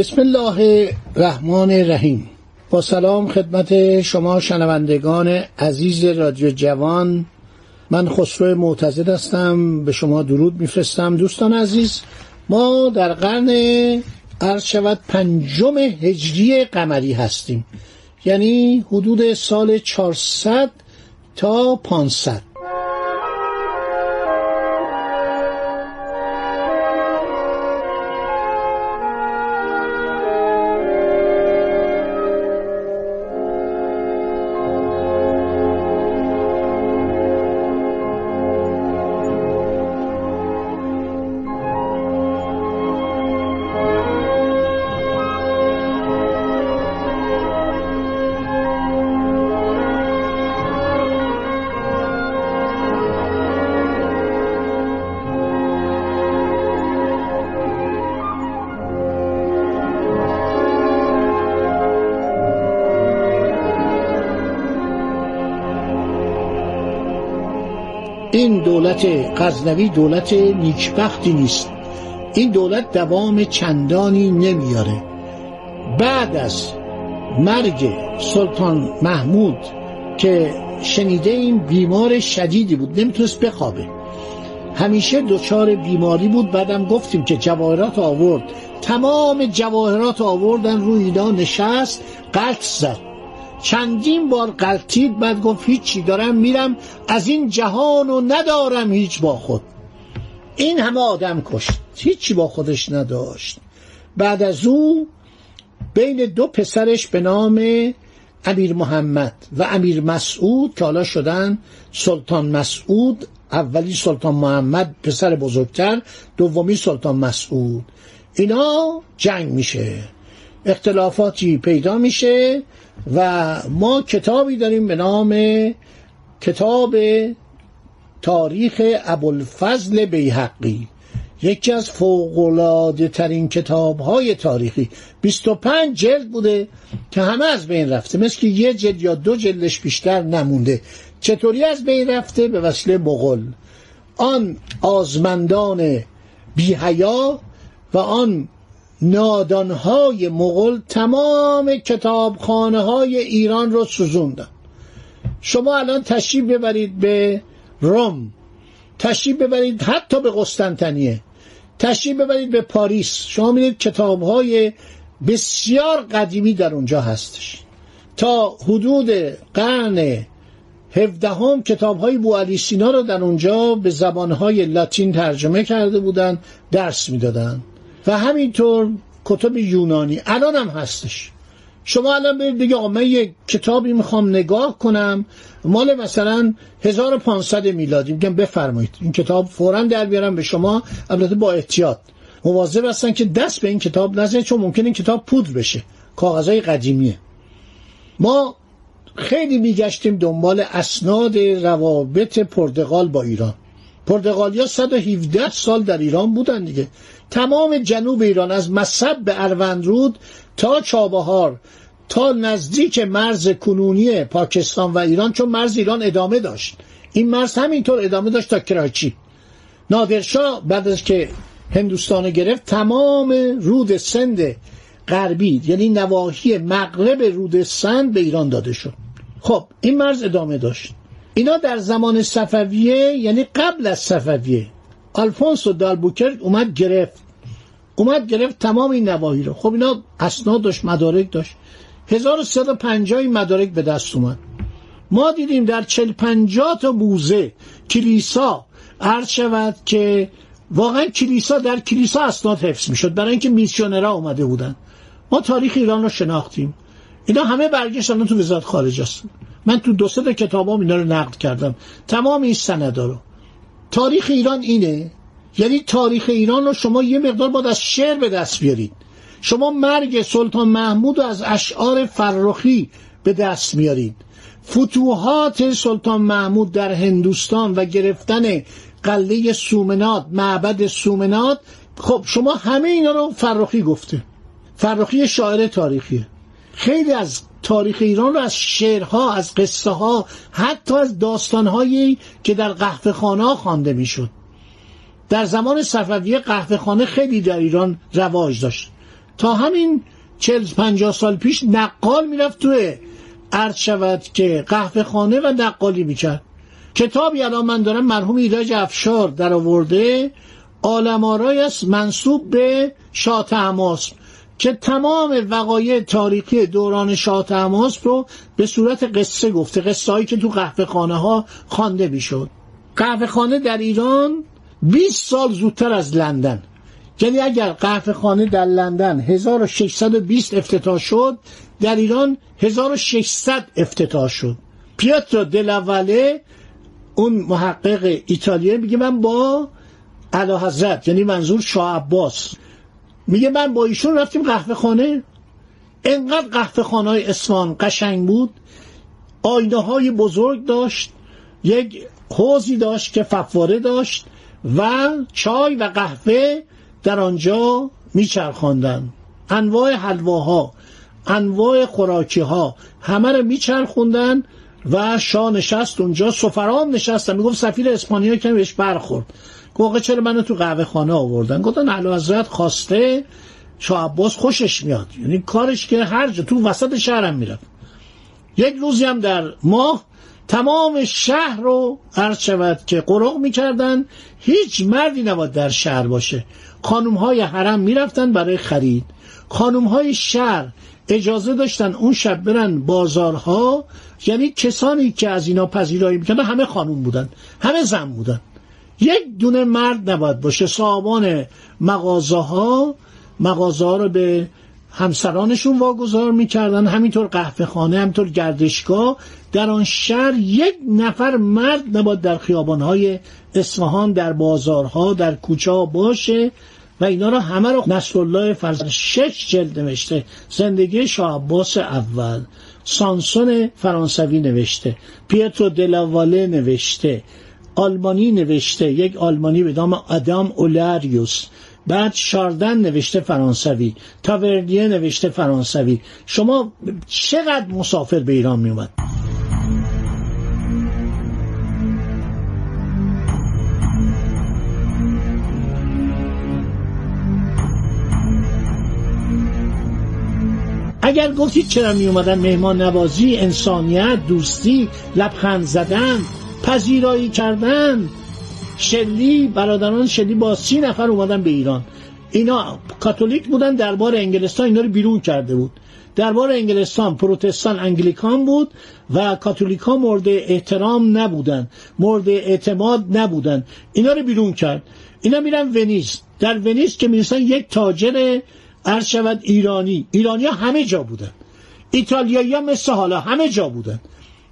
بسم الله الرحمن الرحیم. با سلام خدمت شما شنوندگان عزیز رادیو جوان. من خسرو معتزد هستم به شما درود میفرستم. دوستان عزیز ما در قرن عرض شود پنجم هجری قمری هستیم. یعنی حدود سال 400 تا 500 این دولت غزنوی دولت نیکبختی نیست. این دولت دوام چندانی نمیاره. بعد از مرگ سلطان محمود که شنیده این بیمار شدیدی بود نمی‌تونست بخوابه. همیشه دچار بیماری بود بعدم گفتیم که جواهرات آورد. تمام جواهرات آوردن روی اینا نشست قلط زد. چندین بار قلتید بعد گفت هیچی دارم میرم از این جهان و ندارم هیچ با خود. این همه آدم کشت هیچی با خودش نداشت. بعد از او بین دو پسرش به نام امیر محمد و امیر مسعود که حالا شدن سلطان مسعود اولی سلطان محمد پسر بزرگتر دومی سلطان مسعود. اینا جنگ میشه اختلافاتی پیدا میشه و ما کتابی داریم به نام کتاب تاریخ ابوالفضل بیحقی یکی از فوقلاده ترین کتاب های تاریخی 25 جلد بوده که همه از بین رفته. مثل که یه جلد یا دو جلدش بیشتر نمونده. چطوری از بین رفته؟ به وسیله مغل آن آزمندان بیهیا و آن نادانهای مغل تمام کتابخانه های ایران رو سوزوندن. شما الان تشریف ببرید به روم تشریف ببرید حتی به قسطنطنیه تشریف ببرید به پاریس. شما می‌دید کتاب های بسیار قدیمی در اونجا هستش. تا حدود قرن هفدهم کتاب های بو سینا رو در اونجا به زبان لاتین ترجمه کرده بودن درس می‌دادن. و همینطور کتب یونانی الان هم هستش. شما الان برید بگی آقا من یک کتابی می‌خوام نگاه کنم. مال مثلا 1500 میلادی. میگم بفرمایید. این کتاب فورا در بیارم به شما. البته با احتیاط. مواظب هستن که دست به این کتاب نزنید چون ممکن این کتاب پودر بشه. کاغذهای قدیمیه. ما خیلی میگشتیم دنبال اسناد روابط پرتغال با ایران. پرتغالیا 117 سال در ایران بودن دیگه. تمام جنوب ایران از مصب به اروندرود تا چابهار تا نزدیک مرز کنونی پاکستان و ایران چون مرز ایران ادامه داشت. این مرز همینطور ادامه داشت تا کراچی. نادرشاه بعد از که هندوستان گرفت تمام رود سند غربی یعنی نواحی مغرب رود سند به ایران داده شد. خب این مرز ادامه داشت. اینا در زمان صفویه یعنی قبل از صفویه آلفونسو دالبوکر اومد گرفت. اومد گرفت تمام این نواحی رو. خب اینا اسناد داشت مدارک داشت. 1350 مدارک به دست اومد. ما دیدیم در 40 50 تا موزه کلیسا عرض شود که واقعا کلیسا در کلیسا اسناد حفظ می‌شد. برای اینکه میسیونرها اومده بودن. ما تاریخ ایران رو شناختیم. اینا همه برگشتن تو وزارت خارجه است. من تو دو سه کتابام اینا رو نقد کردم. تمام این سندا رو تاریخ ایران اینه. یعنی تاریخ ایران رو شما یه مقدار باید از شعر به دست بیارید. شما مرگ سلطان محمود رو از اشعار فرخی به دست میارید. فتوحات سلطان محمود در هندوستان و گرفتن قله سومنات معبد سومنات خب شما همه اینا رو فرخی گفته. فرخی شاعر تاریخیه. خیلی از تاریخ ایران رو از شعرها از قصه ها حتی از داستانهایی که در قهوه خانه خوانده می‌شد. در زمان صفویه قهوه خانه خیلی در ایران رواج داشت. تا همین چل پنجاه سال پیش نقال می‌رفت توی عرض شود که قهوه خانه و نقالی می‌کرد. کتابی الان من دارم مرحوم ایراج افشار در آورده آلمارای است منصوب به شاه تماس. که تمام وقایع تاریخی دوران شاه تماس رو به صورت قصه گفته. قصه هایی که تو قهوه خانه ها خوانده می‌شد. قهوه خانه در ایران 20 سال زودتر از لندن. یعنی اگر قهوه خانه در لندن 1620 افتتاح شد در ایران 1600 افتتاح شد. پیاترو دلاواله اون محقق ایتالیایی میگه من با علا حضرت یعنی منظور شاه عباس. میگه من با ایشون رفتیم قهوه خانه. انقدر قهوه خانه های اسفان قشنگ بود. آینه های بزرگ داشت. یک حوزی داشت که فواره داشت و چای و قهوه در آنجا میچرخاندن. انواع حلواها انواع خوراکی ها همه رو میچرخوندن و شاه نشست اونجا. سفران نشستن می‌گفت سفیر اسپانیا که بهش برخورد. گفت چرا منو تو قهوه خانه آوردن؟ گفتن اعلی حضرت خواسته شاه عباس خوشش میاد. یعنی کارش که هر جا تو وسط شهرم می‌رفت. یک روزی هم در ماه تمام شهر رو عرض شود که قرق می‌کردن. هیچ مردی نباید در شهر باشه. خانوم های حرم می‌رفتن برای خرید. خانوم های شهر اجازه داشتن اون شب برن بازارها. یعنی کسانی که از اینا پذیرایی می‌کردن همه خانوم بودن. همه زن بودن. یک دونه مرد نباید باشه. صاحبان مغازه ها مغازه ها رو به همسرانشون واگذار می‌کردن. همینطور قهوه خانه همینطور گردشگاه. در آن شهر یک نفر مرد نباید در خیابانهای اصفهان در بازارها در کوچه ها باشه و اینا رو همه رو نصر الله فرز شش جلد نوشته. زندگی شاه عباس اول. سانسون فرانسوی نوشته. پیترو دلاواله نوشته. آلمانی نوشته یک آلمانی به نام آدام اولاریوس بعد شاردن نوشته فرانسوی. تاوردیه نوشته فرانسوی. شما چقدر مسافر به ایران می اومد اگر گفتید چرا می اومدن مهمان نوازی انسانیت دوستی لبخند زدن؟ پذیرایی کردن. شلی برادران شلی با سی نفر اومدن به ایران. اینا کاتولیک بودن دربار انگلستان اینا رو بیرون کرده بود. دربار انگلستان پروتستان انگلیکان بود و کاتولیک مورد احترام نبودن. مورد اعتماد نبودن. اینا رو بیرون کرد. اینا میرن ونیز. در ونیز که می‌رسن یک تاجر عرض ایرانی ایرانی. ها همه جا بودن. ایتالیایی ها مثل حالا همه جا بودن.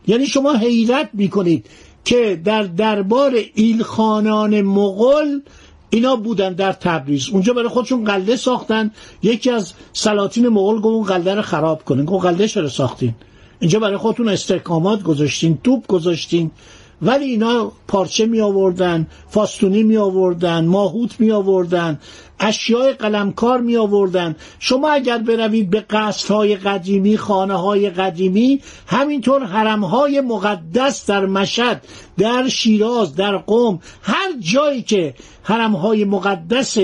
یعنی شما حیرت می‌کنید. که در دربار ایلخانان مغل اینا بودن در تبریز. اونجا برای خودشون قلده ساختن. یکی از سلاطین مغل گفت اون قلده رو خراب کنن گفت قلده چرا ساختین؟ اینجا برای خودتون استحکامات گذاشتین توپ گذاشتین. ولی اینا پارچه می آوردن فاستونی می آوردن ماهوت می آوردن اشیاء قلمکار می آوردن. شما اگر بروید به های قدیمی خانه های قدیمی همینطور حرم های مقدس در مشد در شیراز در قوم هر جایی که حرم های مقدس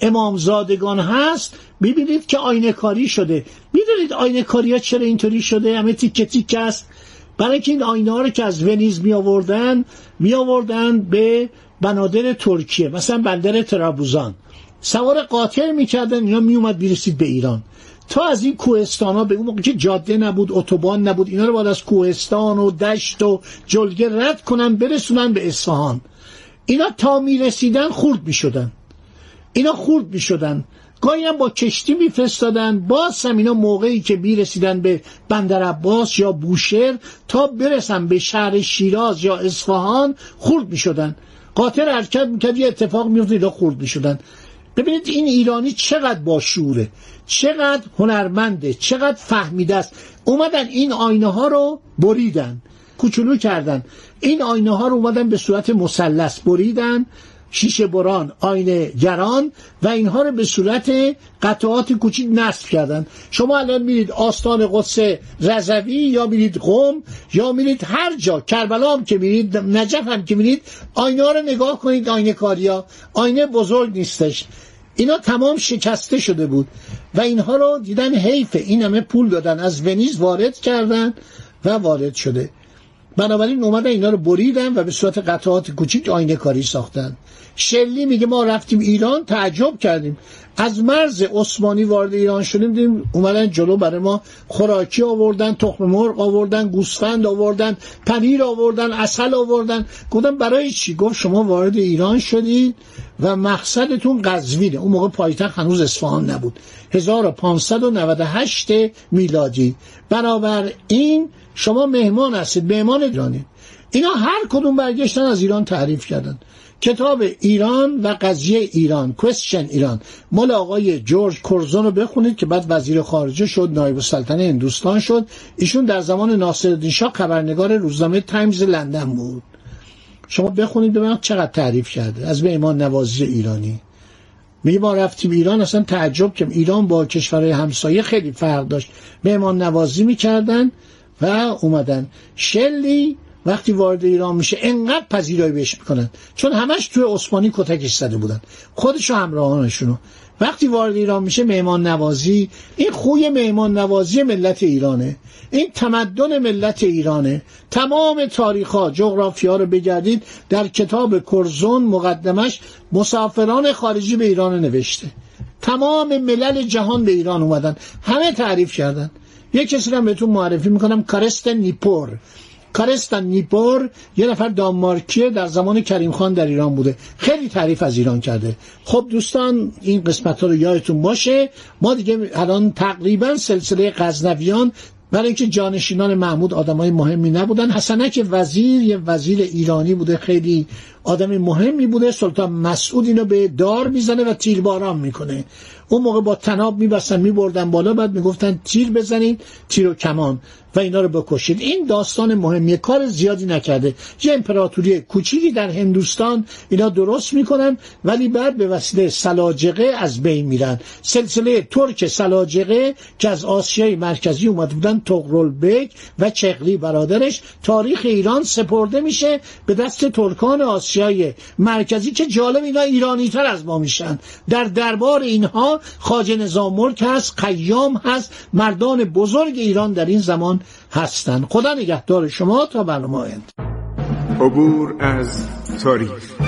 امامزادگان هست ببینید که آینه کاری شده. می‌دونید آینه کاری ها چرا اینطوری شده؟ همه تیکه تیکه است. برای اینکه این آینه ها رو که از ونیز می آوردن می آوردن به بنادر ترکیه مثلا بندر ترابوزان. سوار قاطر می‌کردن اینا میومد بیرسید به ایران. تا از این کوهستان ها به اون موقع که جاده نبود اتوبان نبود اینا رو باید از کوهستان و دشت و جلگه رد کنن برسونن به اصفهان. اینا تا می‌رسیدن خورد می‌شدن. اینا خورد می شدن گاهی هم با کشتی میفرستادن. باز هم اینا موقعی که می‌رسیدن به بندر عباس یا بوشهر تا برسن به شهر شیراز یا اصفهان خورد می‌شدن. قاطر حرکت می‌کرد یه اتفاق میفته اینا خورد می‌شدن. ببینید این ایرانی چقدر با شوره چقدر هنرمنده چقدر فهمیده است. اومدن این آینه ها رو بریدن کوچولو کردن. این آینه ها رو اومدن به صورت مثلث بریدن. شیشه بران آینه گران و اینها رو به صورت قطعات کوچیک نصب کردن. شما الان میرید آستان قدس رضوی یا میرید قم یا میرید هر جا کربلا هم که میرید نجف هم که میرید آینه رو نگاه کنید آینه کاریا. آینه بزرگ نیستش. اینا تمام شکسته شده بود و اینها رو دیدن حیفه. این همه پول دادن. از ونیز وارد کردن و وارد شده. بنابراین اومدن اینا رو بریدن و به صورت قطعات کوچیک آینه کاری ساختن. شلی میگه ما رفتیم ایران تعجب کردیم. از مرز عثمانی وارد ایران شدیم دیدیم اومدن جلو برای ما خوراکی آوردن تخم مرغ آوردن گوسفند آوردن پنیر آوردن اصل آوردن. گفتم برای چی؟ گفت شما وارد ایران شدید و مقصدتون قزوینه. اون موقع پایتخت هنوز اصفهان نبود. 1598 میلادی. برابر این شما مهمان هستید مهمان ایرانی اینا هر کدوم برگشتن از ایران تعریف کردن. کتاب ایران و قضیه ایران question ایران. مال آقای جورج کورزون رو بخونید که بعد وزیر خارجه شد نایب سلطنه هندوستان شد. ایشون در زمان ناصرالدین شاه خبرنگار روزنامه تایمز لندن بود. شما بخونید ببینید چقدر تعریف کرده. از مهمان نوازی ایرانی. میگه ما رفتیم ایران اصلا تعجب که ایران با کشورهای همسایه خیلی فرق داشت. مهمان نوازی می‌کردن. و اومدن. شلی وقتی وارد ایران میشه انقدر پذیرایی بهش می‌کنن. چون همش توی عثمانی کتکش زده بودن. خودش و همراهانشونو. وقتی وارد ایران میشه مهمان نوازی. این خوی مهمان نوازی ملت ایرانه. این تمدن ملت ایرانه. تمام تاریخ ها جغرافی ها رو بگردید. در کتاب کرزون مقدمش مسافران خارجی به ایران نوشته. تمام ملل جهان به ایران اومدن. همه تعریف کردن. یک کسی رو بهتون معرفی می‌کنم. کارست نیپور. کارستان نیپور یه نفر دانمارکیه در زمان کریم خان در ایران بوده. خیلی تعریف از ایران کرده. خب دوستان این قسمت ها رو یادتون باشه. ما دیگه الان تقریبا سلسله غزنویان برای اینکه جانشینان محمود آدمای مهمی نبودن. حسنک وزیر یه وزیر ایرانی بوده. خیلی آدم مهمی بوده سلطان مسعود اینو به دار می‌زنه و تیرباران می‌کنه. اون موقع با طناب میبستن میبردن بالا بعد می‌گفتن تیر بزنید تیر و کمان و اینا رو بکشید. این داستان مهمیه کار زیادی نکرده. یه امپراتوری کوچیکی در هندوستان اینا درست می‌کنن ولی بعد به وسیله سلاجقه از بین میرن. سلسله ترک سلاجقه که از آسیای مرکزی اومده بودن طغرل بیگ و چغلی برادرش تاریخ ایران سپرده میشه. به دست ترکان آسیای مرکزی که جالب اینا ایرانی تر از ما میشن. در دربار اینها خاج نظام ملک هست قیام هست مردان بزرگ ایران در این زمان هستند خدا نگهدار شما تا برنامه عبور از تاریخ.